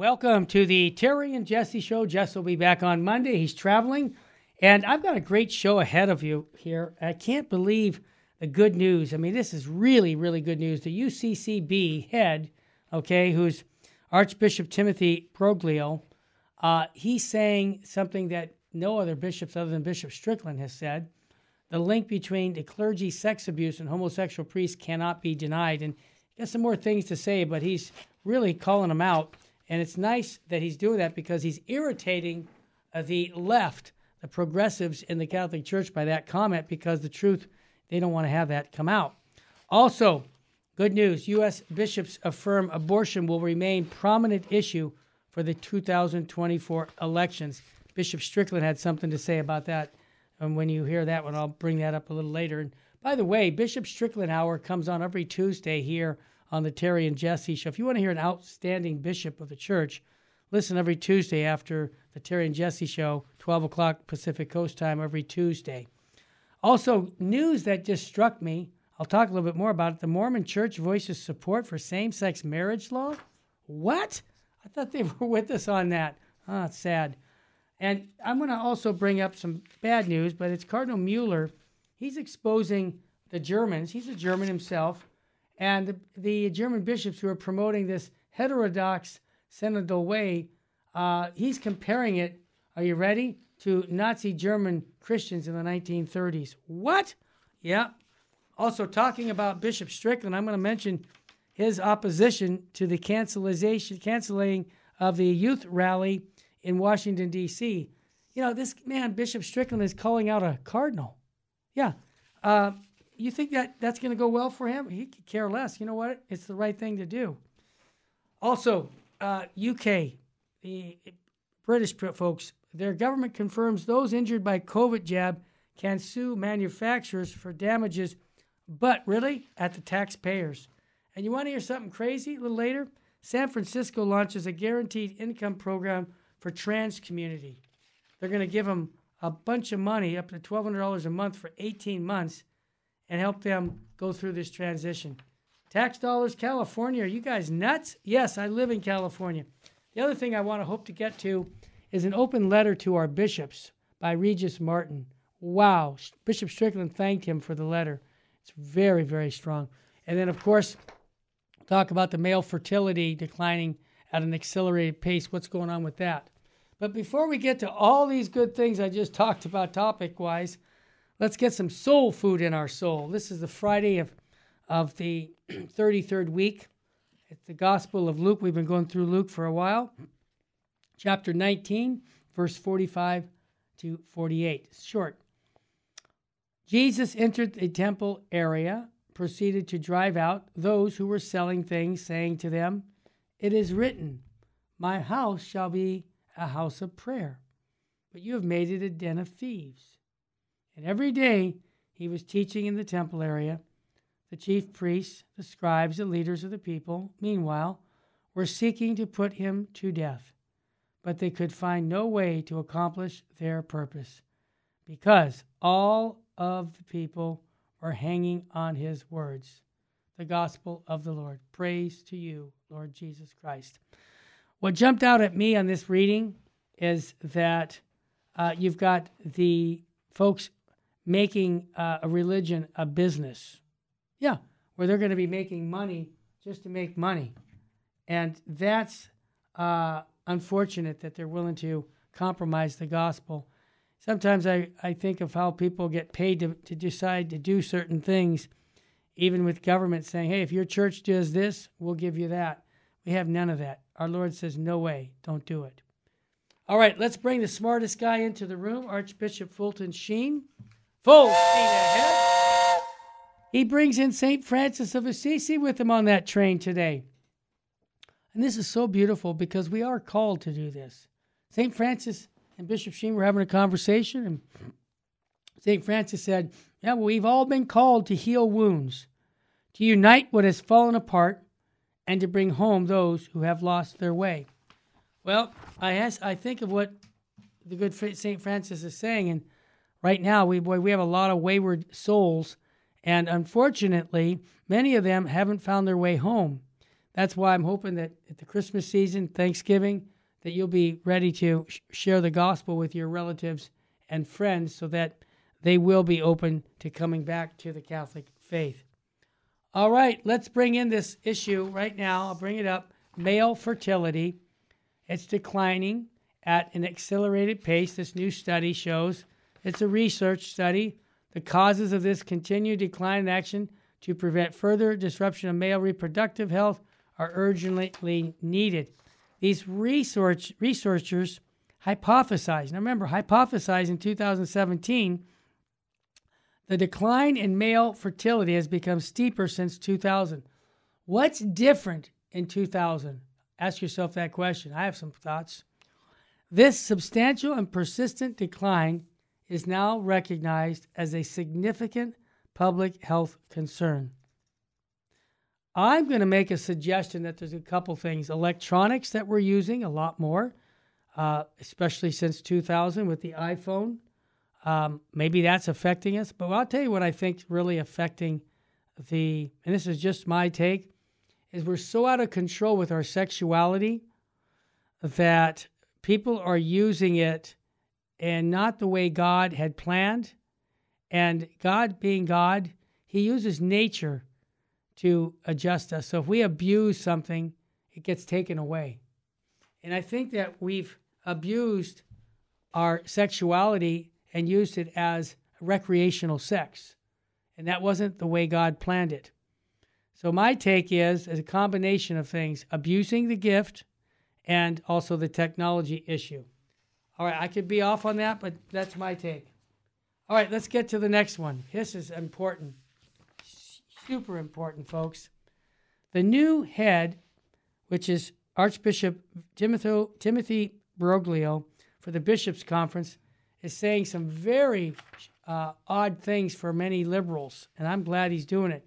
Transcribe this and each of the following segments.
Welcome to the Terry and Jesse show. Jess will be back on Monday. He's traveling, and I've got a great show ahead of you here. I can't believe the good news. I mean, this is really, really good news. The UCCB head, okay, who's Archbishop Timothy Broglio, uh, he's saying something that no other bishops other than Bishop Strickland has said. The link between the clergy sex abuse and homosexual priests cannot be denied. And he got some more things to say, but he's really calling them out. And it's nice that he's doing that because he's irritating the left, the progressives in the Catholic Church by that comment because the truth, they don't want to have that come out. Also, good news U.S. bishops affirm abortion will remain prominent issue for the 2024 elections. Bishop Strickland had something to say about that. And when you hear that one, I'll bring that up a little later. And by the way, Bishop Strickland Hour comes on every Tuesday here on the Terry and Jesse show. If you want to hear an outstanding bishop of the church, listen every Tuesday after the Terry and Jesse show, 12 o'clock Pacific Coast time every Tuesday. Also, news that just struck me. I'll talk a little bit more about it. The Mormon Church voices support for same sex marriage law. What? I thought they were with us on that. Ah, oh, sad. And I'm going to also bring up some bad news, but it's Cardinal Mueller. He's exposing the Germans. He's a German himself and the, the German bishops who are promoting this heterodox synodal way, uh, he's comparing it, are you ready, to Nazi German Christians in the 1930s. What? Yeah. Also, talking about Bishop Strickland, I'm going to mention his opposition to the cancellation, canceling of the youth rally in Washington, D.C. You know, this man, Bishop Strickland, is calling out a cardinal. Yeah. Uh, you think that that's going to go well for him? He could care less. You know what? It's the right thing to do. Also, uh, UK, the British folks, their government confirms those injured by COVID jab can sue manufacturers for damages, but really at the taxpayers. And you want to hear something crazy a little later? San Francisco launches a guaranteed income program for trans community. They're going to give them a bunch of money, up to $1,200 a month for 18 months, and help them go through this transition. Tax dollars, California. Are you guys nuts? Yes, I live in California. The other thing I want to hope to get to is an open letter to our bishops by Regis Martin. Wow. Bishop Strickland thanked him for the letter. It's very, very strong. And then, of course, talk about the male fertility declining at an accelerated pace. What's going on with that? But before we get to all these good things I just talked about topic wise, Let's get some soul food in our soul. This is the Friday of, of the 33rd week. It's the Gospel of Luke. We've been going through Luke for a while. Chapter 19, verse 45 to 48. It's short. Jesus entered the temple area, proceeded to drive out those who were selling things, saying to them, It is written, My house shall be a house of prayer, but you have made it a den of thieves. And every day he was teaching in the temple area. The chief priests, the scribes, and leaders of the people, meanwhile, were seeking to put him to death. But they could find no way to accomplish their purpose because all of the people were hanging on his words. The gospel of the Lord. Praise to you, Lord Jesus Christ. What jumped out at me on this reading is that uh, you've got the folks making uh, a religion a business. Yeah, where they're going to be making money just to make money. And that's uh, unfortunate that they're willing to compromise the gospel. Sometimes I, I think of how people get paid to, to decide to do certain things, even with government saying, hey, if your church does this, we'll give you that. We have none of that. Our Lord says, no way, don't do it. All right, let's bring the smartest guy into the room, Archbishop Fulton Sheen. Full ahead. He brings in St. Francis of Assisi with him on that train today. And this is so beautiful because we are called to do this. St. Francis and Bishop Sheen were having a conversation, and St. Francis said, Yeah, well, we've all been called to heal wounds, to unite what has fallen apart, and to bring home those who have lost their way. Well, I, ask, I think of what the good St. Francis is saying, and right now we boy we have a lot of wayward souls and unfortunately many of them haven't found their way home that's why I'm hoping that at the Christmas season, Thanksgiving, that you'll be ready to sh- share the gospel with your relatives and friends so that they will be open to coming back to the Catholic faith. All right, let's bring in this issue right now. I'll bring it up. Male fertility. It's declining at an accelerated pace, this new study shows. It's a research study. The causes of this continued decline in action to prevent further disruption of male reproductive health are urgently needed. These research, researchers hypothesized, now remember, hypothesized in 2017, the decline in male fertility has become steeper since 2000. What's different in 2000? Ask yourself that question. I have some thoughts. This substantial and persistent decline is now recognized as a significant public health concern. I'm going to make a suggestion that there's a couple things. Electronics that we're using a lot more, uh, especially since 2000 with the iPhone. Um, maybe that's affecting us. But I'll tell you what I think really affecting the, and this is just my take, is we're so out of control with our sexuality that people are using it and not the way God had planned. And God being God, He uses nature to adjust us. So if we abuse something, it gets taken away. And I think that we've abused our sexuality and used it as recreational sex. And that wasn't the way God planned it. So my take is as a combination of things, abusing the gift and also the technology issue. All right, I could be off on that, but that's my take. All right, let's get to the next one. This is important. Super important, folks. The new head, which is Archbishop Timothy, Timothy Broglio for the Bishops' Conference, is saying some very uh, odd things for many liberals, and I'm glad he's doing it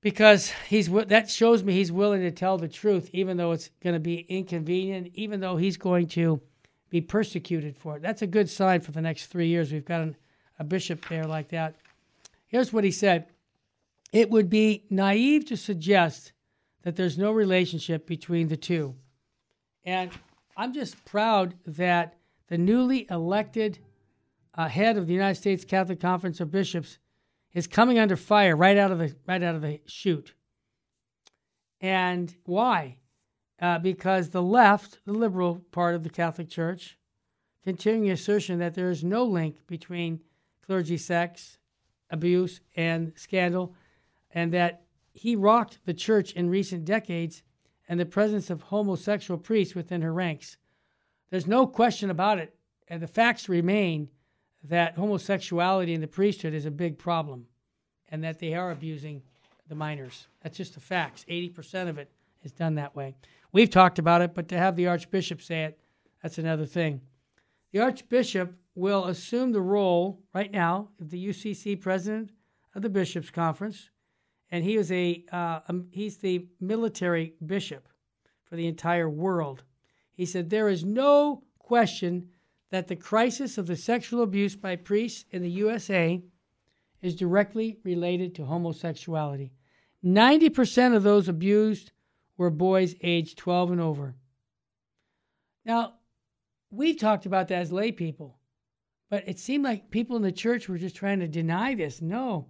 because he's that shows me he's willing to tell the truth, even though it's going to be inconvenient, even though he's going to be persecuted for it. That's a good sign for the next three years. We've got an, a bishop there like that. Here's what he said It would be naive to suggest that there's no relationship between the two. And I'm just proud that the newly elected uh, head of the United States Catholic Conference of Bishops is coming under fire right out of the right out of the chute. And why? Uh, because the left, the liberal part of the Catholic Church, continuing assertion that there is no link between clergy sex abuse and scandal, and that he rocked the church in recent decades and the presence of homosexual priests within her ranks. There's no question about it, and the facts remain that homosexuality in the priesthood is a big problem and that they are abusing the minors. That's just the facts. 80% of it is done that way. We've talked about it, but to have the Archbishop say it, that's another thing. The Archbishop will assume the role right now of the UCC president of the Bishops' Conference, and he is a uh, um, he's the military bishop for the entire world. He said there is no question that the crisis of the sexual abuse by priests in the USA is directly related to homosexuality. 90% of those abused were boys aged 12 and over. Now, we've talked about that as lay people, but it seemed like people in the church were just trying to deny this. No.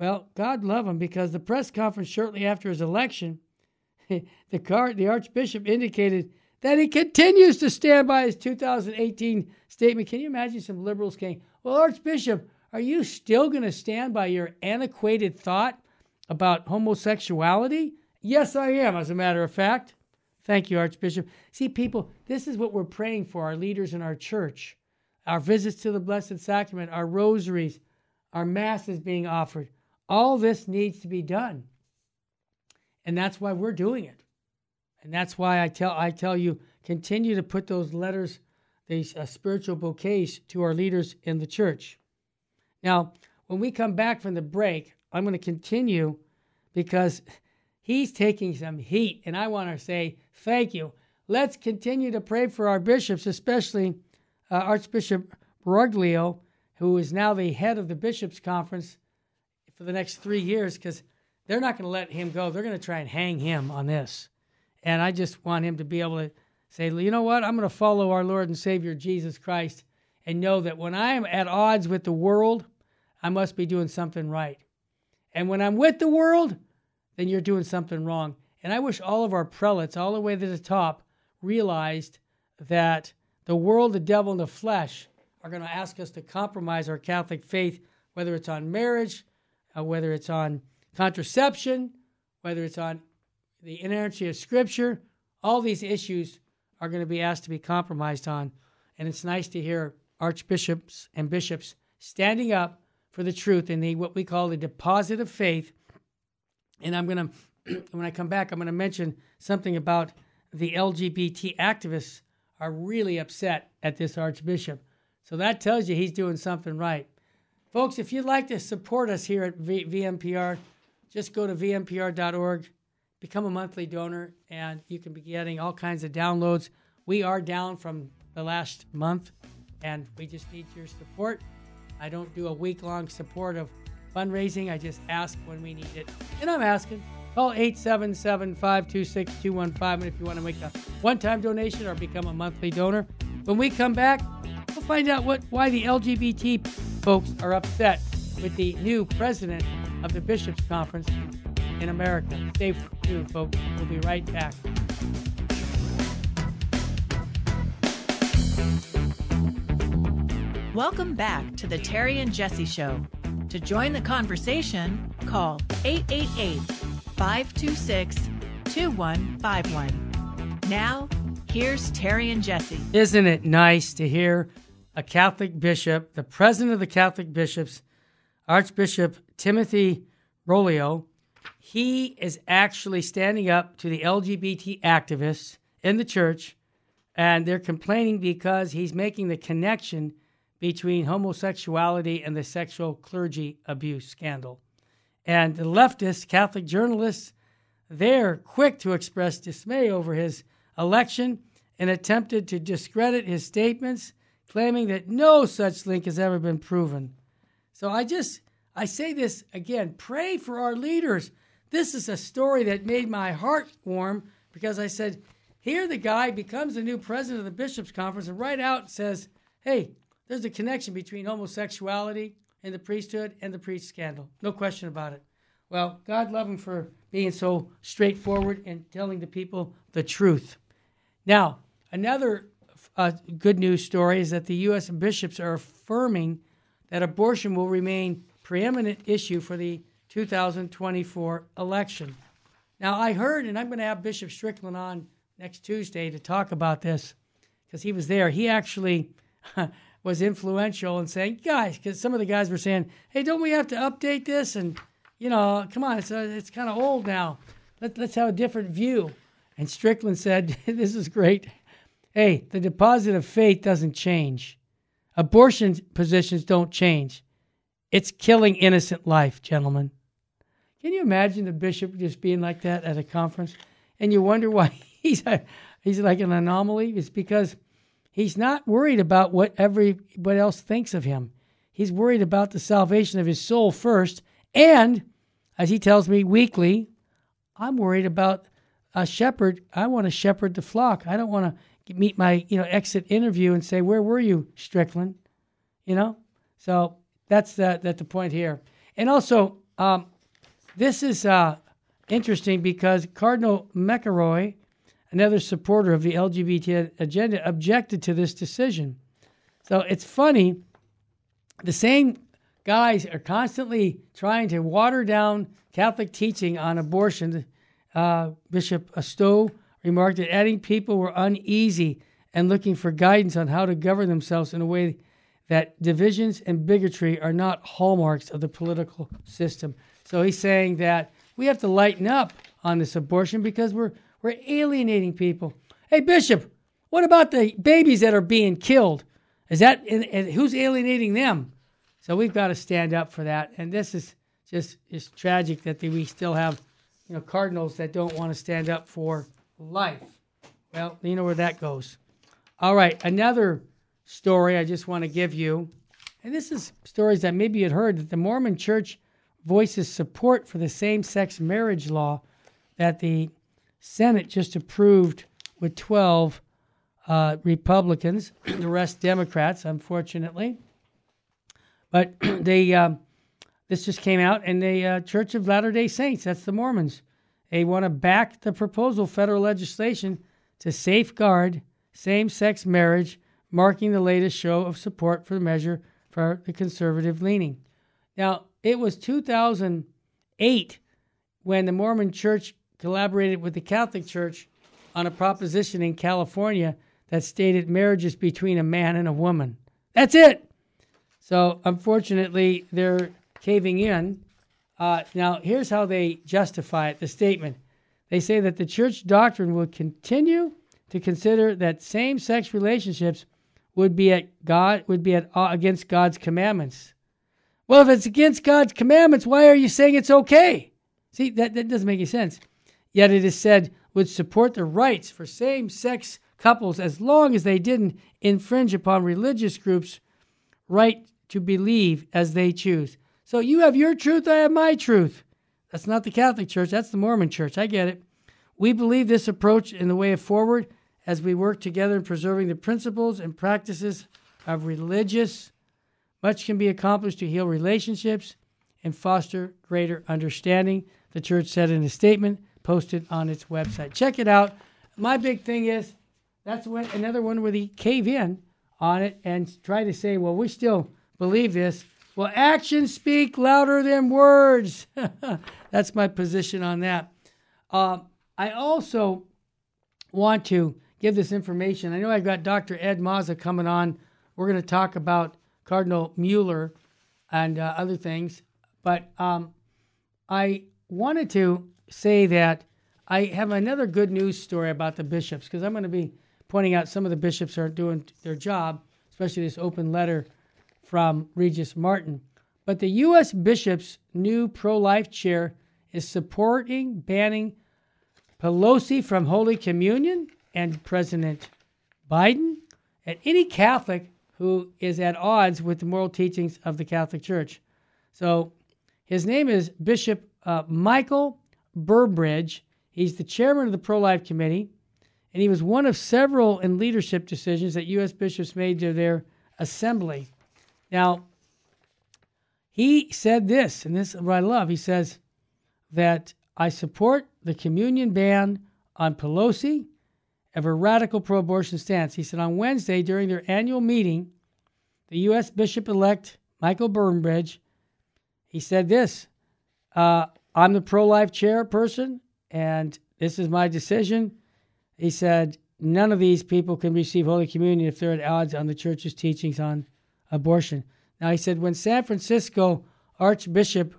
Well, God love him because the press conference shortly after his election, the, car, the Archbishop indicated that he continues to stand by his 2018 statement. Can you imagine some liberals saying, Well, Archbishop, are you still going to stand by your antiquated thought about homosexuality? Yes, I am, as a matter of fact. Thank you, Archbishop. See, people, this is what we're praying for our leaders in our church. Our visits to the Blessed Sacrament, our rosaries, our masses being offered. All this needs to be done. And that's why we're doing it. And that's why I tell I tell you continue to put those letters, these uh, spiritual bouquets to our leaders in the church. Now, when we come back from the break, I'm going to continue because he's taking some heat, and I want to say thank you. Let's continue to pray for our bishops, especially uh, Archbishop Broglio, who is now the head of the Bishops' Conference for the next three years, because they're not going to let him go. They're going to try and hang him on this. And I just want him to be able to say, you know what? I'm going to follow our Lord and Savior Jesus Christ and know that when I'm at odds with the world, I must be doing something right. And when I'm with the world, then you're doing something wrong. And I wish all of our prelates, all the way to the top, realized that the world, the devil, and the flesh are going to ask us to compromise our Catholic faith, whether it's on marriage, uh, whether it's on contraception, whether it's on the inerrancy of Scripture. All these issues are going to be asked to be compromised on. And it's nice to hear archbishops and bishops standing up for the truth in the what we call the deposit of faith. And I'm going to, when I come back, I'm going to mention something about the LGBT activists are really upset at this archbishop. So that tells you he's doing something right. Folks, if you'd like to support us here at v- VMPR, just go to vmpr.org, become a monthly donor, and you can be getting all kinds of downloads. We are down from the last month, and we just need your support. I don't do a week long support of fundraising, I just ask when we need it. And I'm asking. Call 877 526 215 if you want to make a one time donation or become a monthly donor. When we come back, we'll find out what why the LGBT folks are upset with the new president of the Bishops' Conference in America. Stay tuned, folks. We'll be right back. Welcome back to the Terry and Jesse Show. To join the conversation, call 888 526 2151. Now, here's Terry and Jesse. Isn't it nice to hear a Catholic bishop, the president of the Catholic bishops, Archbishop Timothy Broglio? He is actually standing up to the LGBT activists in the church, and they're complaining because he's making the connection between homosexuality and the sexual clergy abuse scandal. And the leftist Catholic journalists, they're quick to express dismay over his election and attempted to discredit his statements, claiming that no such link has ever been proven. So I just, I say this again pray for our leaders. This is a story that made my heart warm because I said, here the guy becomes the new president of the bishops' conference and right out says, hey, there's a connection between homosexuality and the priesthood and the priest scandal. No question about it. Well, God love him for being so straightforward and telling the people the truth. Now, another uh, good news story is that the U.S. bishops are affirming that abortion will remain preeminent issue for the 2024 election. Now, I heard, and I'm going to have Bishop Strickland on next Tuesday to talk about this because he was there. He actually was influential in saying, guys, because some of the guys were saying, hey, don't we have to update this? And, you know, come on, it's, uh, it's kind of old now. Let, let's have a different view. And Strickland said, this is great. Hey, the deposit of faith doesn't change. Abortion positions don't change. It's killing innocent life, gentlemen. Can you imagine the bishop just being like that at a conference? And you wonder why he's, a, he's like an anomaly? It's because He's not worried about what everybody else thinks of him. He's worried about the salvation of his soul first. And, as he tells me weekly, I'm worried about a shepherd. I want to shepherd the flock. I don't want to meet my you know exit interview and say, "Where were you, Strickland?" You know. So that's the, that's the point here. And also, um, this is uh, interesting because Cardinal McElroy another supporter of the LGBT agenda, objected to this decision. So it's funny. The same guys are constantly trying to water down Catholic teaching on abortion. Uh, Bishop Stowe remarked that adding people were uneasy and looking for guidance on how to govern themselves in a way that divisions and bigotry are not hallmarks of the political system. So he's saying that we have to lighten up on this abortion because we're we're alienating people. Hey, Bishop, what about the babies that are being killed? Is that and, who's alienating them? So we've got to stand up for that. And this is just is tragic that we still have, you know, cardinals that don't want to stand up for life. Well, you know where that goes. All right, another story I just want to give you, and this is stories that maybe you'd heard that the Mormon Church voices support for the same sex marriage law that the Senate just approved with 12 uh, Republicans, the rest Democrats, unfortunately. But they, uh, this just came out, and the uh, Church of Latter day Saints, that's the Mormons, they want to back the proposal federal legislation to safeguard same sex marriage, marking the latest show of support for the measure for the conservative leaning. Now, it was 2008 when the Mormon Church collaborated with the Catholic Church on a proposition in California that stated marriage is between a man and a woman. That's it. So, unfortunately, they're caving in. Uh, now, here's how they justify it the statement. They say that the church doctrine will continue to consider that same sex relationships would be at God would be at uh, against God's commandments. Well, if it's against God's commandments, why are you saying it's okay? See, that, that doesn't make any sense. Yet it is said would support the rights for same sex couples as long as they didn't infringe upon religious groups' right to believe as they choose. So you have your truth, I have my truth. That's not the Catholic Church, that's the Mormon Church. I get it. We believe this approach in the way forward as we work together in preserving the principles and practices of religious. Much can be accomplished to heal relationships and foster greater understanding, the church said in a statement posted on its website. Check it out. My big thing is that's when, another one where they cave in on it and try to say, well, we still believe this. Well, actions speak louder than words. that's my position on that. Uh, I also want to give this information. I know I've got Dr. Ed Mazza coming on. We're going to talk about Cardinal Mueller and uh, other things. But um, I wanted to say that I have another good news story about the bishops because I'm going to be pointing out some of the bishops aren't doing their job, especially this open letter from Regis Martin. But the U.S. bishop's new pro life chair is supporting banning Pelosi from Holy Communion and President Biden and any Catholic who is at odds with the moral teachings of the Catholic Church. So his name is Bishop uh, Michael Burbidge. He's the chairman of the Pro Life Committee, and he was one of several in leadership decisions that U.S. bishops made to their assembly. Now, he said this, and this is what I love. He says that I support the communion ban on Pelosi of a radical pro abortion stance. He said on Wednesday during their annual meeting, the U.S. Bishop elect Michael Burbidge, he said this uh, I'm the pro life chairperson, and this is my decision. He said, None of these people can receive Holy Communion if they're at odds on the church's teachings on abortion. Now, he said, when San Francisco Archbishop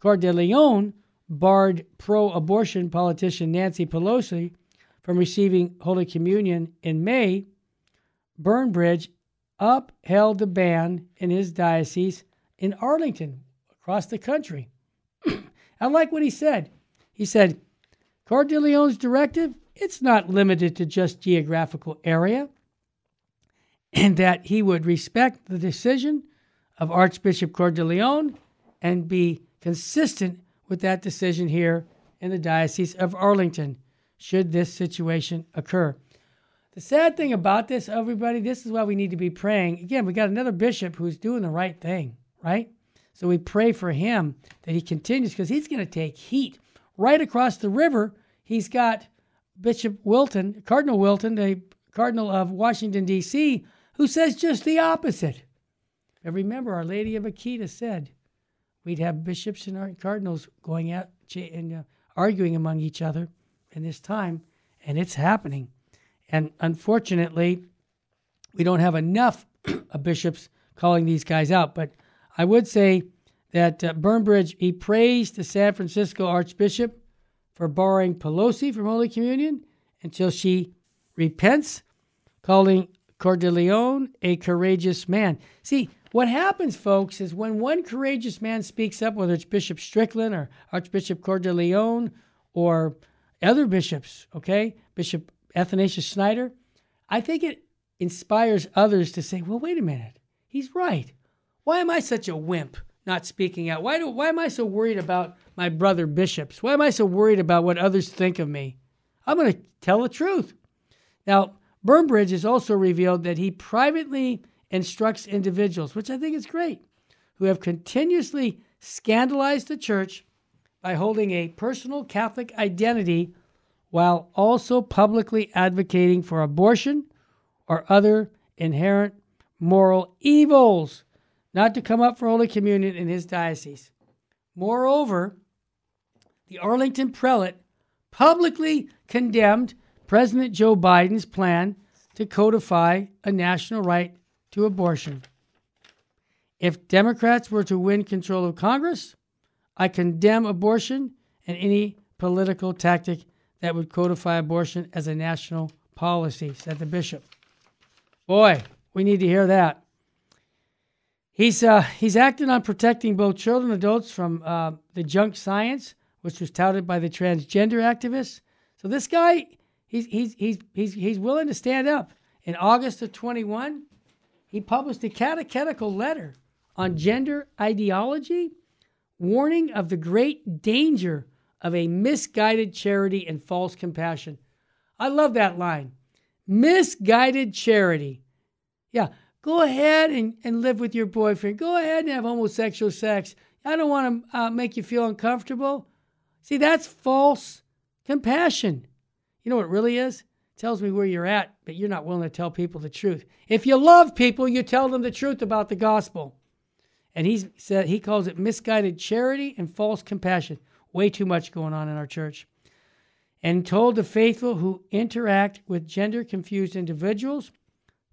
Cordileone barred pro abortion politician Nancy Pelosi from receiving Holy Communion in May, Burbidge upheld the ban in his diocese in Arlington, across the country. I like what he said. He said, Cordileone's directive, it's not limited to just geographical area, and that he would respect the decision of Archbishop Cordileone and be consistent with that decision here in the Diocese of Arlington should this situation occur. The sad thing about this, everybody, this is why we need to be praying. Again, we got another bishop who's doing the right thing, right? So we pray for him that he continues because he's going to take heat. Right across the river, he's got Bishop Wilton, Cardinal Wilton, the Cardinal of Washington, D.C., who says just the opposite. And remember, Our Lady of Akita said we'd have bishops and cardinals going out and uh, arguing among each other in this time, and it's happening. And unfortunately, we don't have enough of bishops calling these guys out. But I would say that uh, Burbidge, he praised the San Francisco Archbishop for barring Pelosi from Holy Communion until she repents, calling Cordileone a courageous man. See, what happens, folks, is when one courageous man speaks up, whether it's Bishop Strickland or Archbishop Cordileone or other bishops, okay, Bishop Athanasius Schneider, I think it inspires others to say, well, wait a minute, he's right. Why am I such a wimp not speaking out? Why do why am I so worried about my brother bishops? Why am I so worried about what others think of me? I'm going to tell the truth. Now, Burbidge has also revealed that he privately instructs individuals, which I think is great, who have continuously scandalized the church by holding a personal Catholic identity while also publicly advocating for abortion or other inherent moral evils, not to come up for Holy Communion in his diocese. Moreover, the Arlington prelate publicly condemned President Joe Biden's plan to codify a national right to abortion. If Democrats were to win control of Congress, I condemn abortion and any political tactic that would codify abortion as a national policy, said the bishop. Boy, we need to hear that. He's, uh, he's acting on protecting both children and adults from uh, the junk science, which was touted by the transgender activists. So this guy, he's, he's, he's, he's, he's willing to stand up. In August of 21, he published a catechetical letter on gender ideology, warning of the great danger of a misguided charity and false compassion. I love that line. Misguided charity. Yeah, go ahead and, and live with your boyfriend. Go ahead and have homosexual sex. I don't want to uh, make you feel uncomfortable. See, that's false compassion. You know what it really is? It tells me where you're at, but you're not willing to tell people the truth. If you love people, you tell them the truth about the gospel. And he said he calls it misguided charity and false compassion. Way too much going on in our church. And told the faithful who interact with gender confused individuals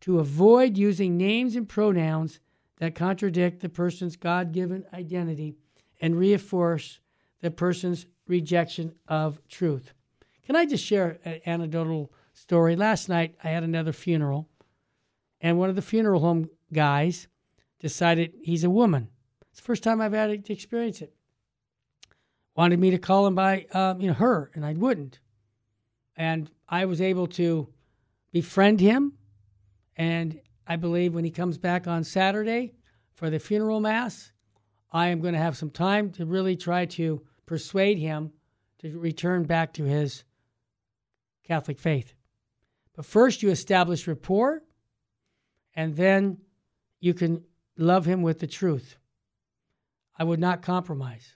to avoid using names and pronouns that contradict the person's God given identity and reinforce the person's rejection of truth. Can I just share an anecdotal story? Last night I had another funeral, and one of the funeral home guys decided he's a woman. It's the first time I've had to experience it wanted me to call him by um, you know her, and I wouldn't. And I was able to befriend him, and I believe when he comes back on Saturday for the funeral mass, I am going to have some time to really try to persuade him to return back to his Catholic faith. But first, you establish rapport, and then you can love him with the truth. I would not compromise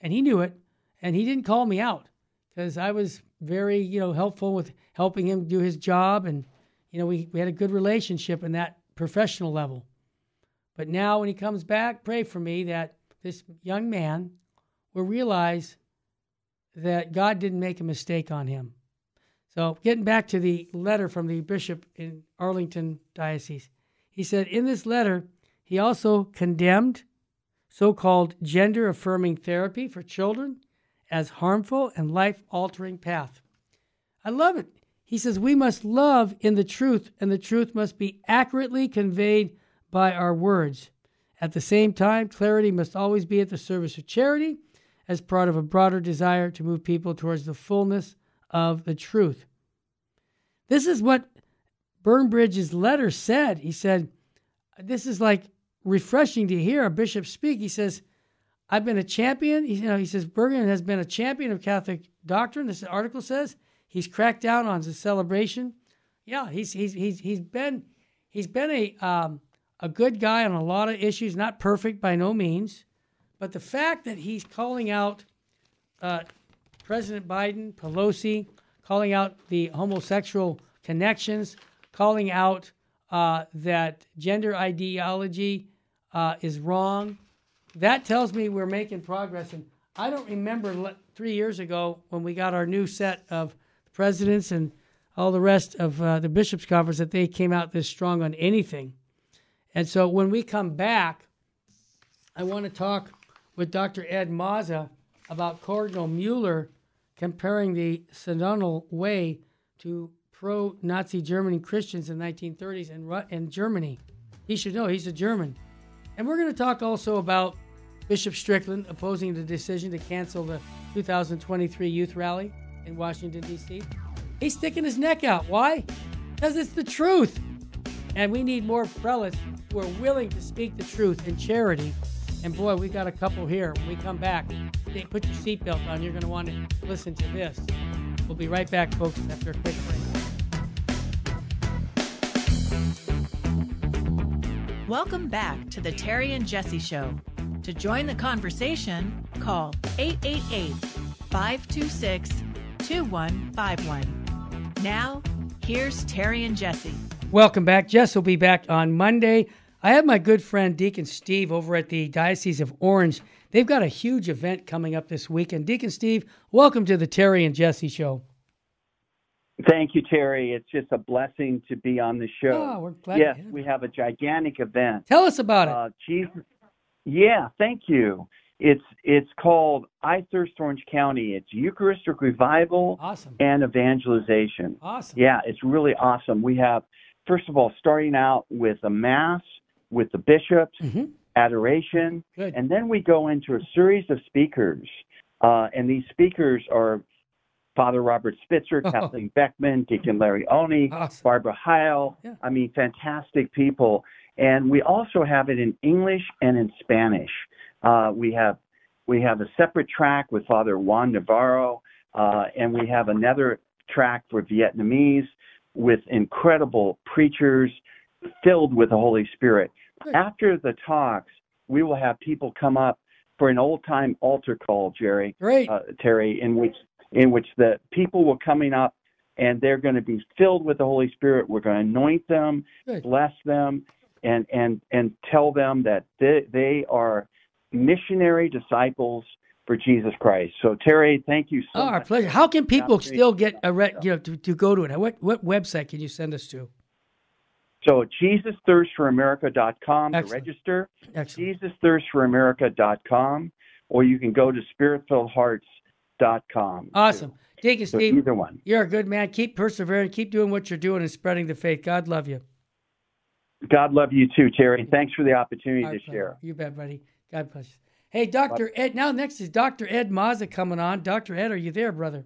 and he knew it, and he didn't call me out because I was very, you know, helpful with helping him do his job, and you know, we we had a good relationship in that professional level. But now, when he comes back, pray for me that this young man will realize that God didn't make a mistake on him. So, getting back to the letter from the bishop in Arlington Diocese, he said in this letter, he also condemned so called gender affirming therapy for children as harmful and life altering path. I love it. He says we must love in the truth, and the truth must be accurately conveyed by our words. At the same time, clarity must always be at the service of charity as part of a broader desire to move people towards the fullness of the truth. This is what Burbidge's letter said. He said, This is like refreshing to hear a bishop speak. He says, I've been a champion. He, you know, he says Bergen has been a champion of Catholic doctrine. This article says he's cracked down on the celebration. Yeah, he's he's he's he's been he's been a um, a good guy on a lot of issues. Not perfect by no means, but the fact that he's calling out uh, President Biden, Pelosi, calling out the homosexual connections, calling out uh, that gender ideology uh, is wrong. That tells me we're making progress. And I don't remember three years ago when we got our new set of presidents and all the rest of uh, the bishops' conference that they came out this strong on anything. And so when we come back, I want to talk with Dr. Ed Mazza about Cardinal Mueller comparing the synodal way to pro Nazi German Christians in the 1930s in, in Germany. He should know he's a German. And we're going to talk also about Bishop Strickland opposing the decision to cancel the 2023 youth rally in Washington, D.C. He's sticking his neck out. Why? Because it's the truth. And we need more prelates who are willing to speak the truth in charity And boy, we got a couple here. When we come back, hey, put your seatbelt on. You're going to want to listen to this. We'll be right back, folks, after a quick break. Welcome back to the Terry and Jesse Show. To join the conversation, call 888 526 2151. Now, here's Terry and Jesse. Welcome back. Jess will be back on Monday. I have my good friend Deacon Steve over at the Diocese of Orange. They've got a huge event coming up this weekend. Deacon Steve, welcome to the Terry and Jesse Show. Thank you, Terry. It's just a blessing to be on the show. Oh, we're glad. yes, we have a gigantic event. Tell us about it. Uh, Jesus. Yeah, thank you. It's it's called I Thirst Orange County. It's Eucharistic revival awesome. and evangelization. Awesome. Yeah, it's really awesome. We have first of all starting out with a mass with the bishops, hmm adoration, Good. and then we go into a series of speakers. Uh, and these speakers are Father Robert Spitzer, Oh. Kathleen Beckman, Deacon Larry Oney, awesome. Barbara Heil. Yeah. I mean, fantastic people. And we also have it in English and in Spanish. Uh, we have we have a separate track with Father Juan Navarro, uh, and we have another track for Vietnamese with incredible preachers filled with the Holy Spirit. After the talks, we will have people come up for an old time altar call, Jerry Great. uh, Terry, in which in which the people were coming up and they're going to be filled with the Holy Spirit. We're going to anoint them, Good. bless them, and and and tell them that they, they are missionary disciples for Jesus Christ. So Terry, thank you so Oh, our pleasure. How can people still get a re- you know to, to go to it? What what website can you send us to? So JesusThirstForAmerica.com to register. Excellent. JesusThirstForAmerica.com, or you can go to SpiritfilledHearts.com. Awesome. Deacon So Steve, either one. you're a good man. Keep persevering. Keep doing what you're doing and spreading the faith. God love you. God love you too, Terry. Thanks for the opportunity Our to pleasure. share. You bet, buddy. God bless you. Hey, Dr. Ed. Now, next is Dr. Ed Mazza coming on. Dr. Ed, are you there, brother?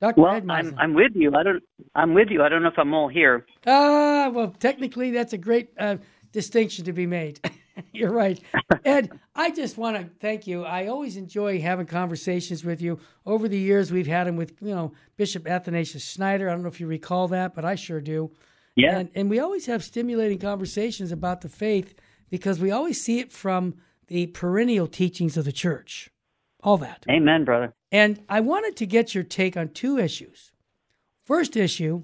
Dr. Well, Ed Mazza. I'm I'm with you. I don't. I'm with you. I don't know if I'm all here. Ah, well, technically, that's a great uh, distinction to be made. You're right. Ed, I just want to thank you. I always enjoy having conversations with you. Over the years, we've had them with, you know, Bishop Athanasius Schneider. I don't know if you recall that, but I sure do. Yeah. And, and we always have stimulating conversations about the faith because we always see it from the perennial teachings of the church. All that. Amen, brother. And I wanted to get your take on two issues. First issue,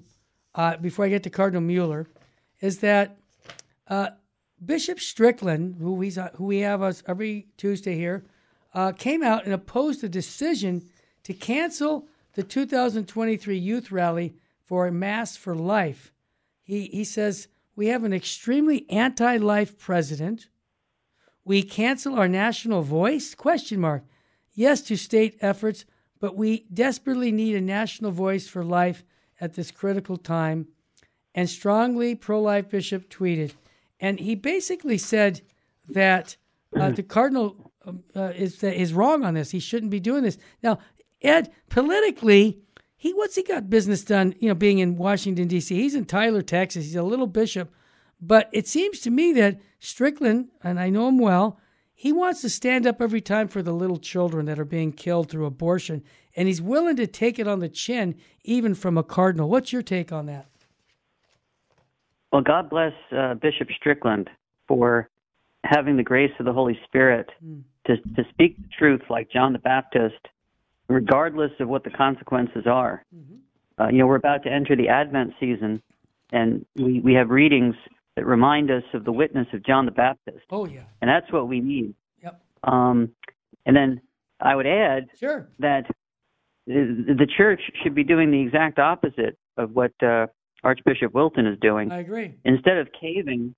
uh, before I get to Cardinal Mueller, is that uh, Bishop Strickland, who we who we have us every Tuesday here, uh, came out and opposed the decision to cancel the 2023 youth rally for a Mass for Life. He he says we have an extremely anti-life president. We cancel our national voice? Question mark. Yes to state efforts, but we desperately need a national voice for life at this critical time. And strongly pro life bishop tweeted. And he basically said that uh, the cardinal um, uh, is, is wrong on this. He shouldn't be doing this. Now, Ed, politically, he what's he got business done, you know, being in Washington, D.C.? He's in Tyler, Texas. He's a little bishop. But it seems to me that Strickland, and I know him well, he wants to stand up every time for the little children that are being killed through abortion, and he's willing to take it on the chin, even from a cardinal. What's your take on that? Well, God bless uh, Bishop Strickland for having the grace of the Holy Spirit Mm. to to speak the truth like John the Baptist, regardless of what the consequences are. Uh, you know, we're about to enter the Advent season, and we we have readings that remind us of the witness of John the Baptist, Oh yeah, and that's what we need. yep, Um, and then I would add sure, that the the church should be doing the exact opposite of what uh, Archbishop Wilton is doing. I agree. Instead of caving,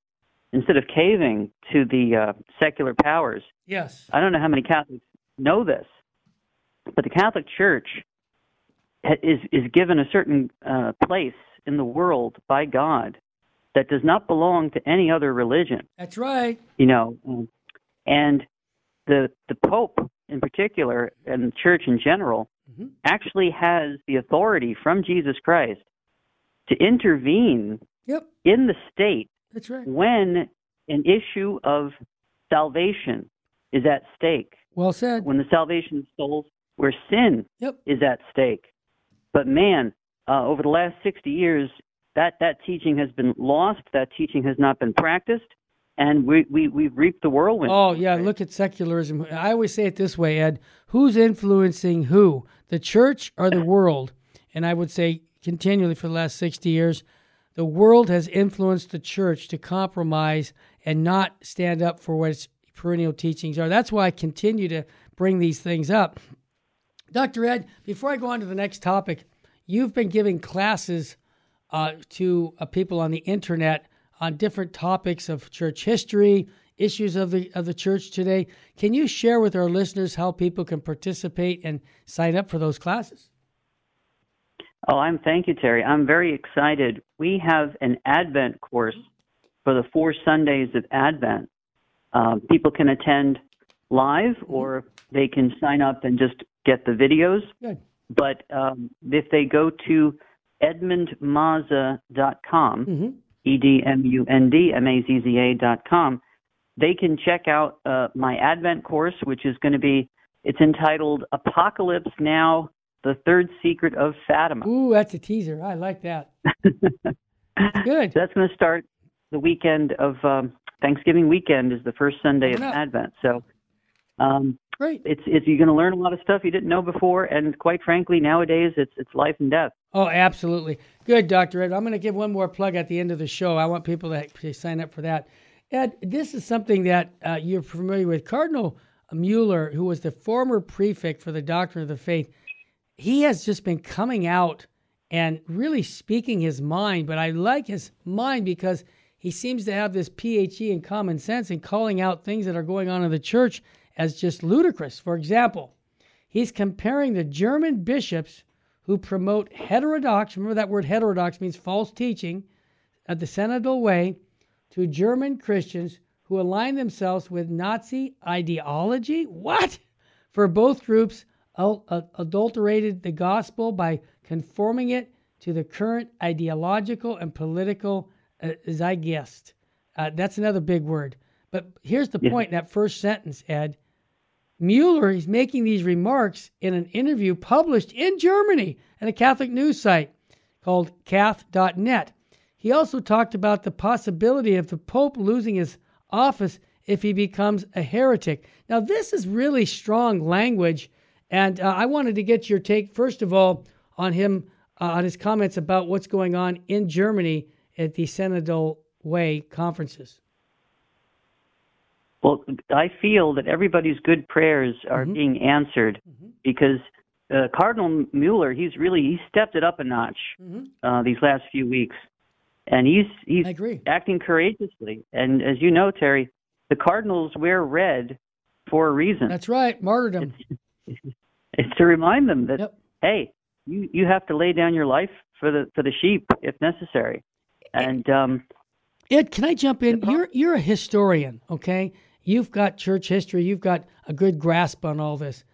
instead of caving to the uh, secular powers, Yes, I don't know how many Catholics know this, but the Catholic Church is is given a certain uh, place in the world by God that does not belong to any other religion that's right. you know and the the pope in particular and the church in general Mhm. actually has the authority from jesus christ to intervene Yep, in the state that's right. when an issue of salvation is at stake. Well said. When the salvation of souls, where sin Yep. is at stake. But man, uh, over the last 60 years, that, that teaching has been lost. That teaching has not been practiced. And we, we, we've reaped the whirlwind. Oh, yeah, look at secularism. I always say it this way, Ed. Who's influencing who? The church or the world? And I would say continually for the last 60 years, the world has influenced the church to compromise and not stand up for what its perennial teachings are. That's why I continue to bring these things up. Dr. Ed, before I go on to the next topic, you've been giving classes uh, to uh, people on the internet on different topics of church history, issues of the of the church today. Can you share with our listeners how people can participate and sign up for those classes? Oh, I'm thank you, Terry. I'm very excited. We have an Advent course for the four Sundays of Advent. Um, people can attend live, or they can sign up and just get the videos. Good. But um, if they go to edmundmazza.com, Mm-hmm. E D M U N D M A Z Z A dot com, they can check out uh, my Advent course, which is going to be. It's entitled "Apocalypse Now: The Third Secret of Fatima." Ooh, that's a teaser. I like that. Good. So that's going to start the weekend of um, Thanksgiving weekend is the first Sunday of Advent. So um, Great. it's it's you're going to learn a lot of stuff you didn't know before, and quite frankly, nowadays it's it's life and death. Oh, absolutely. Good, Dr. Ed. I'm going to give one more plug at the end of the show. I want people to, to sign up for that. Ed, this is something that uh, you're familiar with. Cardinal Mueller, who was the former prefect for the Doctrine of the Faith, he has just been coming out and really speaking his mind. But I like his mind because he seems to have this PhD in common sense and calling out things that are going on in the church as just ludicrous. For example, he's comparing the German bishops who promote heterodox, remember that word heterodox means false teaching, at the synodal way, to German Christians who align themselves with Nazi ideology. What? For both groups, uh, adulterated the gospel by conforming it to the current ideological and political uh, zeitgeist. Uh, that's another big word. But here's the Yeah. point in that first sentence, Ed. Mueller is making these remarks in an interview published in Germany at a Catholic news site called kath.net. He also talked about the possibility of the Pope losing his office if he becomes a heretic. Now, this is really strong language, and uh, I wanted to get your take, first of all, on him, uh, on his comments about what's going on in Germany at the Synodal Way conferences. Well, I feel that everybody's good prayers are Mhm. being answered Mhm. because uh, Cardinal Mueller, he's really he stepped it up a notch Mm-hmm. uh, these last few weeks, and he's he's acting courageously. And as you know, Terry, the Cardinals wear red for a reason. That's right, martyrdom. It's to remind them that Yep. hey, you you have to lay down your life for the for the sheep if necessary. And um, Ed, can I jump in? You're you're a historian, okay? You've got church history. You've got a good grasp on all this.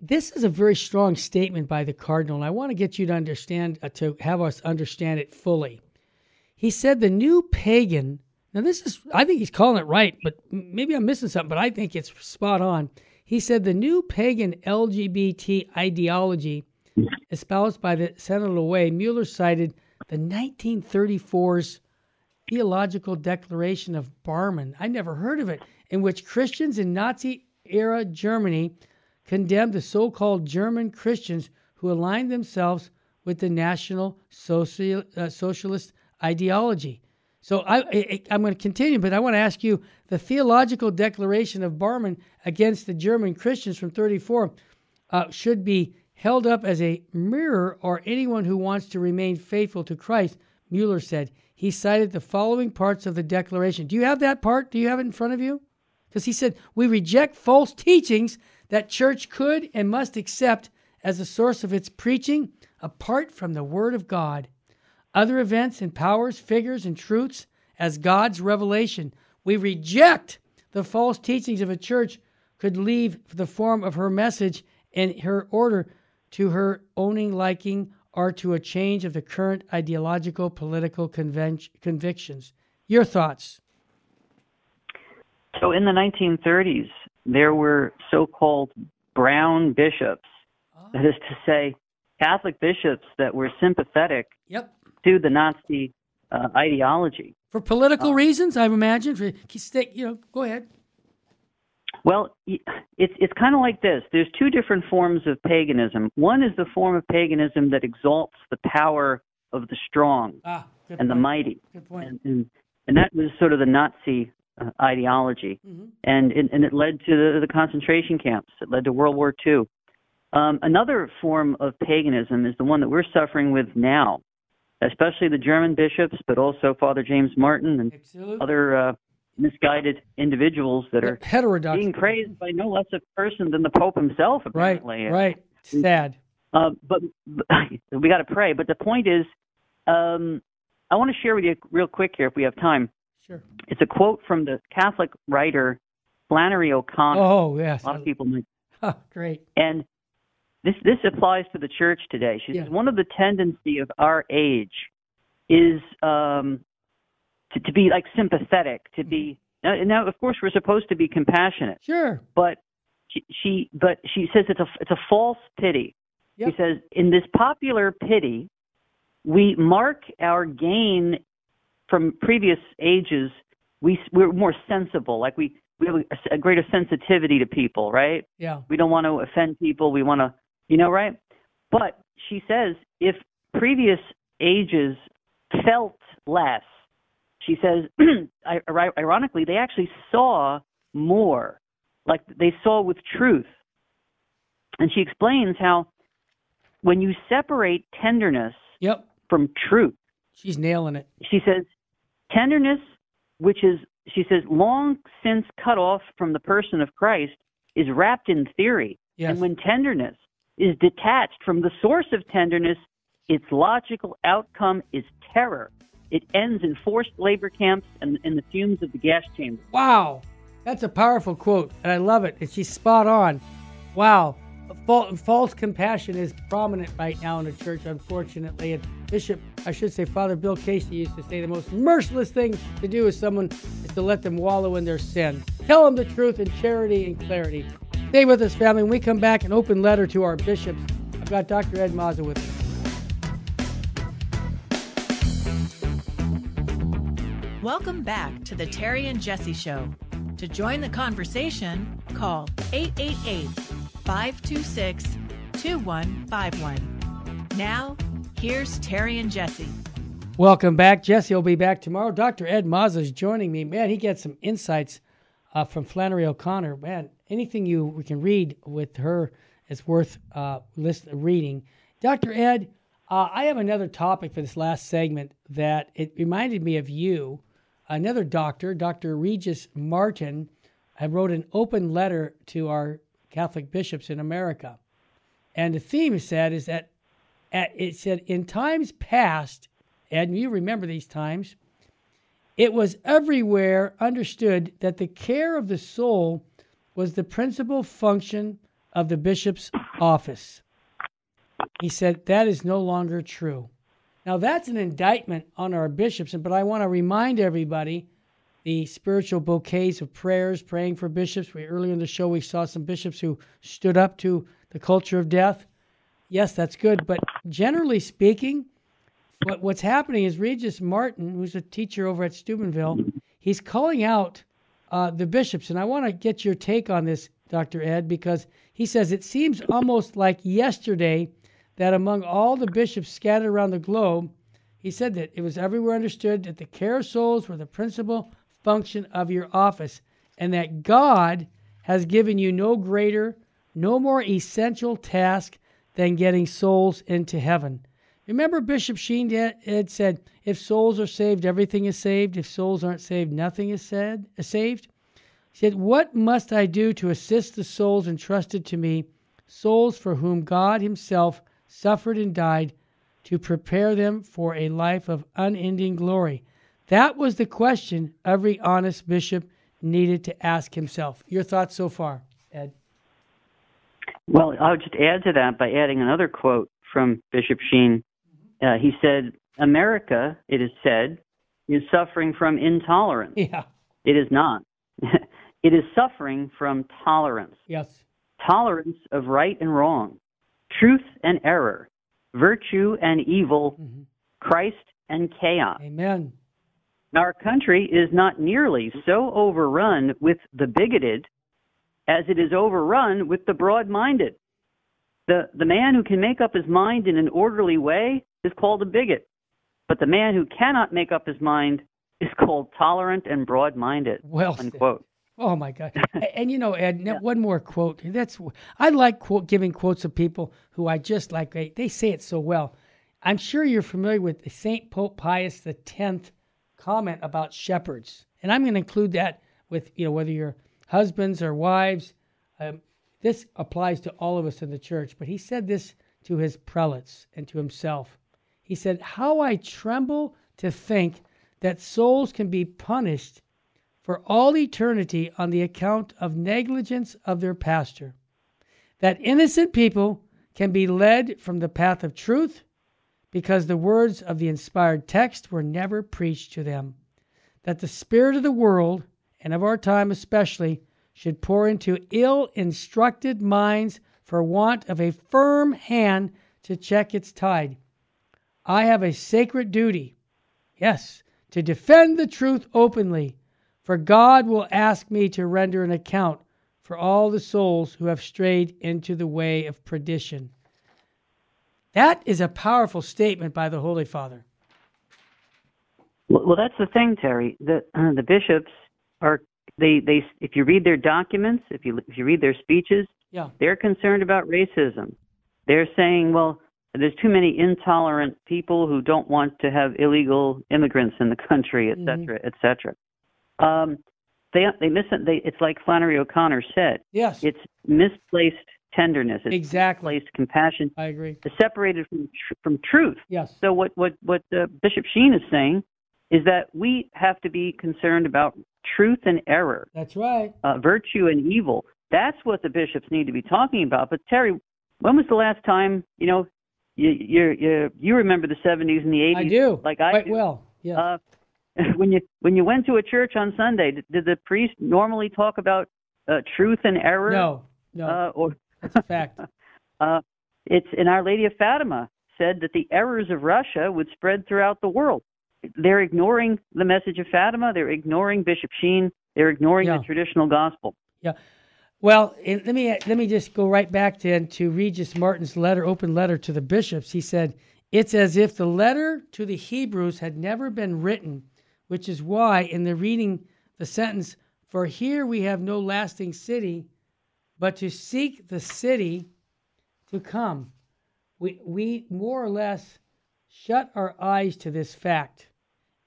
This is a very strong statement by the cardinal, and I want to get you to understand uh, to have us understand it fully. He said the new pagan. Now this is I think he's calling it right, but maybe I'm missing something. But I think it's spot on. He said the new pagan LGBT ideology espoused by the Synodal Way. Mueller cited the 1934's Theological Declaration of Barmen. I never heard of it, in which Christians in Nazi era Germany condemned the so called German Christians who aligned themselves with the National Social, uh, Socialist ideology. So I, I, I'm going to continue, but I want to ask you the Theological Declaration of Barmen against the German Christians from 34 uh, should be held up as a mirror or anyone who wants to remain faithful to Christ, Mueller said. He cited the following parts of the declaration. Do you have that part? Do you have it in front of you? Because he said, We reject false teachings that church could and must accept as the source of its preaching apart from the Word of God. Other events and powers, figures, and truths as God's revelation. We reject the false teachings of a church could leave the form of her message and her order to her owning liking or to a change of the current ideological political conven- convictions. Your thoughts? So in the 1930s, there were so-called brown bishops. Oh. That is to say, Catholic bishops that were sympathetic Yep. to the Nazi uh, ideology. For political reasons, I imagine. For stick, you know, go ahead. Well, it's it's kind of like this. There's two different forms of paganism. One is the form of paganism that exalts the power of the strong Ah, and the mighty, Good point. and and, and that was sort of the Nazi uh, ideology, Mhm. and, and and it led to the, the concentration camps. It led to World War II. Um, another form of paganism is the one that we're suffering with now, especially the German bishops, but also Father James Martin and Absolutely. other uh, misguided individuals that are Heterodox. being praised by no less a person than the Pope himself, Right. apparently. Right. Sad. Uh, but, but we got to pray. But the point is, um, I want to share with you real quick here, if we have time. Sure. It's a quote from the Catholic writer Flannery O'Connor. Oh yes. A lot of people might. Oh, great. And this this applies to the church today. She Yeah. says one of the tendency of our age is um, to, to be like sympathetic, to be Mm-hmm. now, now. Of course, we're supposed to be compassionate Sure. but she, she but she says it's a it's a false pity. Yep. She says in this popular pity, we mark our gain from previous ages. We we're more sensible, like we we have a, a greater sensitivity to people, right? Yeah. We don't want to offend people. We want to, you know, right? But she says if previous ages felt less, she says, ironically, they actually saw more, like they saw with truth. And she explains how when you separate tenderness Yep. from truth, She's nailing it. she says, tenderness, which is, she says, long since cut off from the person of Christ, is wrapped in theory. Yes. And when tenderness is detached from the source of tenderness, its logical outcome is terror. It ends in forced labor camps and in the fumes of the gas chamber. Wow, that's a powerful quote, and I love it. And she's spot on. Wow, Fal- false compassion is prominent right now in the church, unfortunately. And Bishop, I should say, Father Bill Casey used to say the most merciless thing to do with someone is to let them wallow in their sin. Tell them the truth in charity and clarity. Stay with us, family. When we come back, an open letter to our bishops. I've got Dr. Ed Mazza with me. Welcome back to the Terry and Jesse Show. To join the conversation, call 888 526 2151. Now, here's Terry and Jesse. Welcome back. Jesse will be back tomorrow. Dr. Ed Mazza is joining me. Man, he gets some insights uh, from Flannery O'Connor. Man, anything you we can read with her is worth uh, list, reading. Dr. Ed, uh, I have another topic for this last segment that it reminded me of you. Another doctor, Dr. Regis Martin, I wrote an open letter to our Catholic bishops in America. And the theme said is that at, it said in times past, and you remember these times, it was everywhere understood that the care of the soul was the principal function of the bishop's office. He said that is no longer true. Now that's an indictment on our bishops, but I want to remind everybody the spiritual bouquets of prayers, praying for bishops. We earlier in the show we saw some bishops who stood up to the culture of death. Yes, that's good, but generally speaking, what, what's happening is Regis Martin, who's a teacher over at Steubenville, he's calling out uh, the bishops, and I want to get your take on this, Dr. Ed, because he says it seems almost like yesterday that among all the bishops scattered around the globe, he said that it was everywhere understood that the care of souls were the principal function of your office, and that God has given you no greater, no more essential task than getting souls into heaven. Remember, Bishop Sheen had said, if souls are saved, everything is saved. If souls aren't saved, nothing is said, is saved. He said, What must I do to assist the souls entrusted to me, souls for whom God Himself suffered and died to prepare them for a life of unending glory? That was the question every honest bishop needed to ask himself. Your thoughts so far, Ed? Well, I would just add to that by adding another quote from Bishop Sheen. Uh, he said, America, it is said, is suffering from intolerance. Yeah. It is not. it is suffering from tolerance. Yes. Tolerance of right and wrong, truth and error, virtue and evil, hmm Christ and chaos. Amen. Our country is not nearly so overrun with the bigoted as it is overrun with the broad minded. The, the man who can make up his mind in an orderly way is called a bigot, but the man who cannot make up his mind is called tolerant and broad minded. Well. Unquote. Oh my God! And you know, Ed, n- one more quote. That's I like quote giving quotes of people who I just like. They, they say it so well. I'm sure you're familiar with the Saint Pope Pius X comment about shepherds, and I'm going to include that with you know whether you're husbands or wives. Um, this applies to all of us in the church. But he said this to his prelates and to himself. He said, "How I tremble to think that souls can be punished." for all eternity on the account of negligence of their pastor. That innocent people can be led from the path of truth because the words of the inspired text were never preached to them. That the spirit of the world, and of our time especially, should pour into ill instructed minds for want of a firm hand to check its tide. I have a sacred duty, yes, to defend the truth openly for God will ask me to render an account for all the souls who have strayed into the way of perdition. That is a powerful statement by the Holy Father. Well, that's the thing, Terry. The uh, the bishops are they they if you read their documents, if you if you read their speeches, Yeah. they're concerned about racism. They're saying, well, there's too many intolerant people who don't want to have illegal immigrants in the country, et Mhm. cetera, et cetera. Um, they they miss it. They, it's like Flannery O'Connor said. Yes. It's misplaced tenderness. It's exactly. compassion. I agree. It's separated from tr- from truth. Yes. So what what what uh, Bishop Sheen is saying is that we have to be concerned about truth and error, That's right. uh, virtue and evil. That's what the bishops need to be talking about. But Terry, when was the last time you know you you you, you remember the 70s and the 80s? I do. Like I Quite do. well. Yes. Uh, when you when you went to a church on Sunday, did, did the priest normally talk about uh, truth and error? no. No. Uh, or that's a fact. uh, it's in Our Lady of Fatima said that the errors of Russia would spread throughout the world. They're ignoring the message of Fatima. They're ignoring Bishop Sheen. They're ignoring Yeah. the traditional gospel. Yeah. Well, and let me let me just go right back to to Regis Martin's letter, open letter to the bishops. He said, "It's as if the letter to the Hebrews had never been written, which is why in the reading the sentence, for here we have no lasting city, but to seek the city to come, we we more or less shut our eyes to this fact.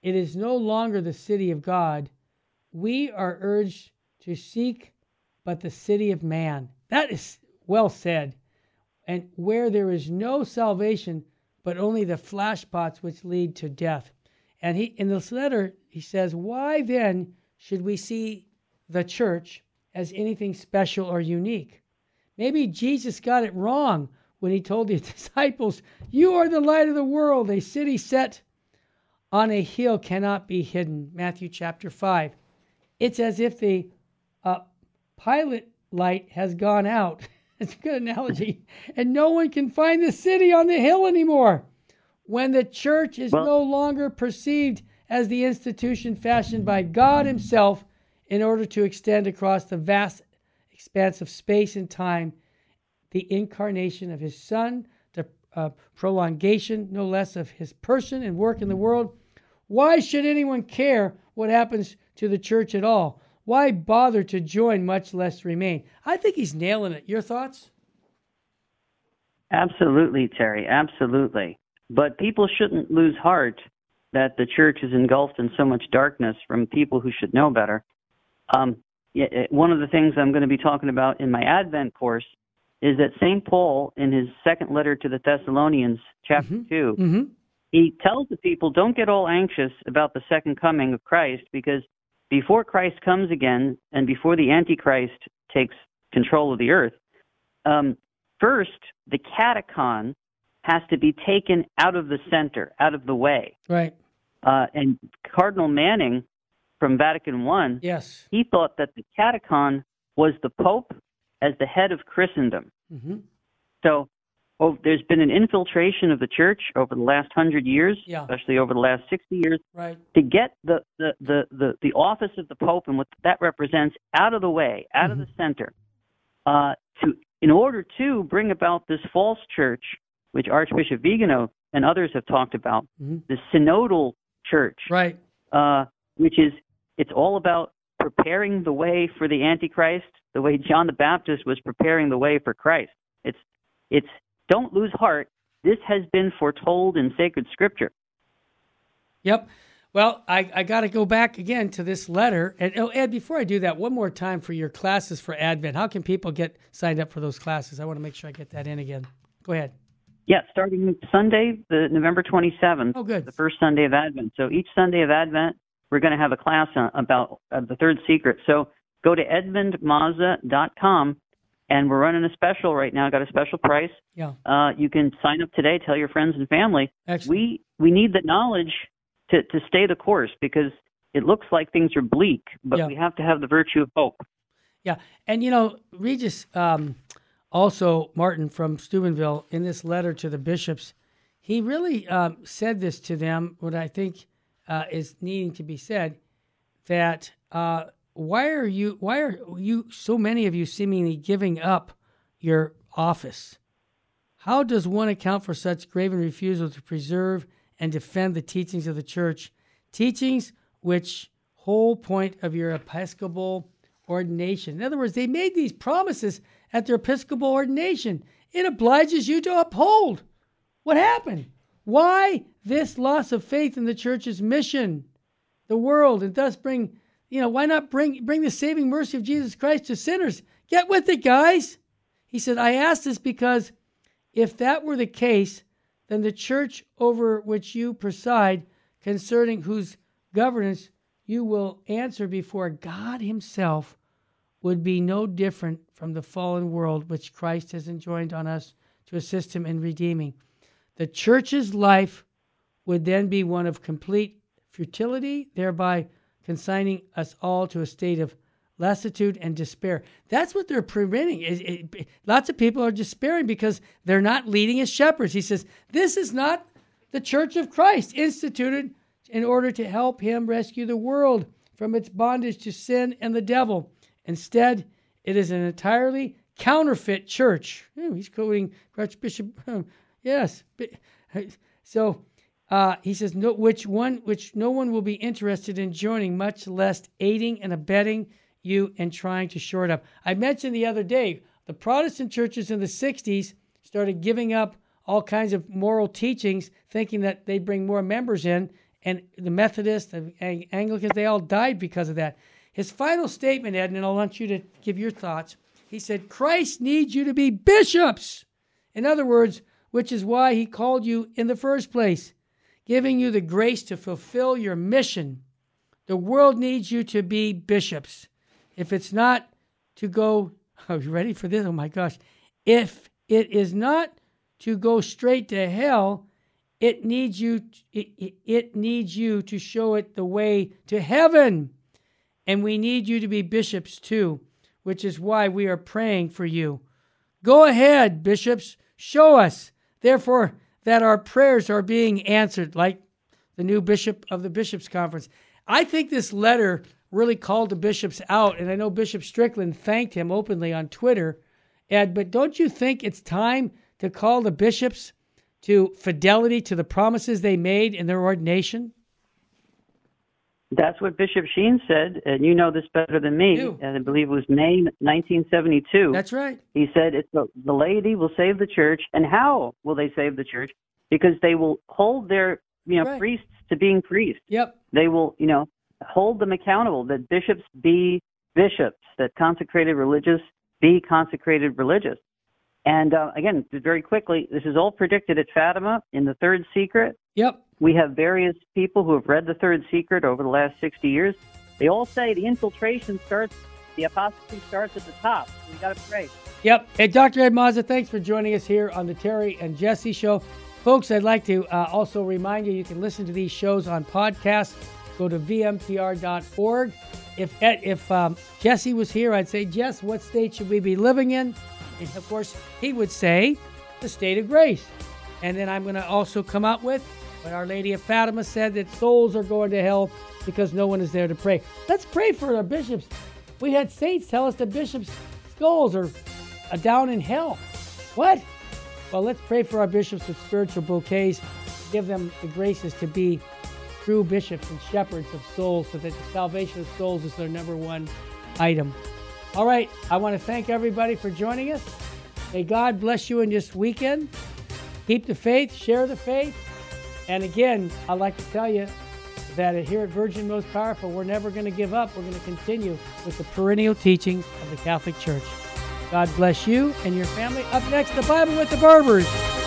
It is no longer the city of God. We are urged to seek." but the city of man. That is well said. And where there is no salvation, but only the flashpots which lead to death. And he in this letter he says, Why then should we see the church as anything special or unique? Maybe Jesus got it wrong when he told the disciples, You are the light of the world. A city set on a hill cannot be hidden. Matthew chapter 5. It's as if the uh, pilot light has gone out. It's a good analogy. And no one can find the city on the hill anymore. When the church is no longer perceived as the institution fashioned by God Himself in order to extend across the vast expanse of space and time the incarnation of His Son, the uh, prolongation, no less, of His person and work in the world, why should anyone care what happens to the church at all? Why bother to join, much less remain? I think he's nailing it. Your thoughts? Absolutely, Terry. Absolutely. But people shouldn't lose heart that the church is engulfed in so much darkness from people who should know better. Um, yeah, eh, one of the things I'm going to be talking about in my Advent course is that St. Paul, in his second letter to the Thessalonians, chapter Mhm. 2, Mm-hmm. he tells the people don't get all anxious about the second coming of Christ because before Christ comes again and before the Antichrist takes control of the earth, um, first the katechon has to be taken out of the center, out of the way. Right. Uh, and Cardinal Manning from Vatican One, Yes. he thought that the katechon was the Pope as the head of Christendom. hmm So oh, there's been an infiltration of the church over the last hundred years, Yeah. especially over the last 60 years, Right. to get the, the, the, the, the office of the Pope and what that represents out of the way, out of the center, uh, to in order to bring about this false church, which Archbishop Vigano and others have talked about, Mhm. the synodal church, Right. uh, which is it's all about preparing the way for the Antichrist, the way John the Baptist was preparing the way for Christ. It's it's don't lose heart. This has been foretold in sacred scripture. Yep. Well, I, I got to go back again to this letter. And oh, Ed, before I do that, one more time for your classes for Advent. How can people get signed up for those classes? I want to make sure I get that in again. Go ahead. Yeah, starting Sunday, the November 27th, Oh, good. the first Sunday of Advent. So each Sunday of Advent, we're going to have a class on, about uh, the third secret. So go to edmundmazza.com, and we're running a special right now. Got a special price. Yeah. Uh, you can sign up today. Tell your friends and family. Excellent. We we need the knowledge to to stay the course because it looks like things are bleak, but Yeah. we have to have the virtue of hope. Yeah, and you know, Regis, um, also Martin from Steubenville, in this letter to the bishops, he really um, said this to them. What I think uh, is needing to be said that uh, why are you why are you so many of you seemingly giving up your office? How does one account for such graven refusal to preserve and defend the teachings of the church, teachings which whole point of your episcopal ordination? In other words, they made these promises at their episcopal ordination. It obliges you to uphold. What happened? Why this loss of faith in the church's mission, the world, and thus bring, you know, why not bring bring the saving mercy of Jesus Christ to sinners? Get with it, guys. He said, I ask this because if that were the case, then the church over which you preside, concerning whose governance you will answer before God Himself, would be no different from the fallen world which Christ has enjoined on us to assist Him in redeeming. The church's life would then be one of complete futility, thereby consigning us all to a state of lassitude and despair. That's what they're preventing. It- it- lots of people are despairing because they're not leading as shepherds. He says, This is not the church of Christ, instituted in order to help him rescue the world from its bondage to sin and the devil. Instead, it is an entirely counterfeit church. Hmm, he's quoting Archbishop. yes. So uh, he says, no, which one, which no one will be interested in joining, much less aiding and abetting you and trying to shore it up. I mentioned the other day the Protestant churches in the '60s started giving up all kinds of moral teachings, thinking that they'd bring more members in, and the Methodists, the Anglicans, they all died because of that. His final statement, Ed, and I want you to give your thoughts. He said, Christ needs you to be bishops. In other words, which is why he called you in the first place, giving you the grace to fulfill your mission. The world needs you to be bishops. If it's not to go, are you ready for this? Oh my gosh. If it is not to go straight to hell, it needs you it, it, needs you to show it the way to heaven. And we need you to be bishops too, which is why we are praying for you. Go ahead, bishops, show us, therefore, that our prayers are being answered, like the new bishop of the Bishops' Conference. I think this letter really called the bishops out, and I know Bishop Strickland thanked him openly on Twitter. Ed, but don't you think it's time to call the bishops to fidelity to the promises they made in their ordination? That's what Bishop Sheen said, and you know this better than me. And I believe it was May 1972. That's right. He said, "It's the, the laity will save the church, and how will they save the church? Because they will hold their you know Right. priests to being priests. Yep. They will you know hold them accountable. That bishops be bishops. That consecrated religious be consecrated religious. And uh, again, very quickly, this is all predicted at Fatima in the third secret. Yep. We have various people who have read the third secret over the last 60 years. They all say the infiltration starts, the apostasy starts at the top. We got to pray. Yep. Hey, Dr. Ed Mazza, thanks for joining us here on the Terry and Jesse Show. Folks, I'd like to uh, also remind you you can listen to these shows on podcast. go to vmpr.org. If if um, Jesse was here, I'd say, Jess, what state should we be living in? And of course, he would say, the state of grace. And then I'm going to also come out with what Our Lady of Fatima said that souls are going to hell because no one is there to pray. Let's pray for our bishops. We had saints tell us the bishops' skulls are down in hell. What? Well, let's pray for our bishops with spiritual bouquets. Give them the graces to be true bishops and shepherds of souls so that the salvation of souls is their number one item. All right, I want to thank everybody for joining us. May God bless you in this weekend. Keep the faith, share the faith. And again, I'd like to tell you that here at Virgin Most Powerful, we're never going to give up. We're going to continue with the perennial teachings of the Catholic Church. God bless you and your family. Up next, the Bible with the Burbidges.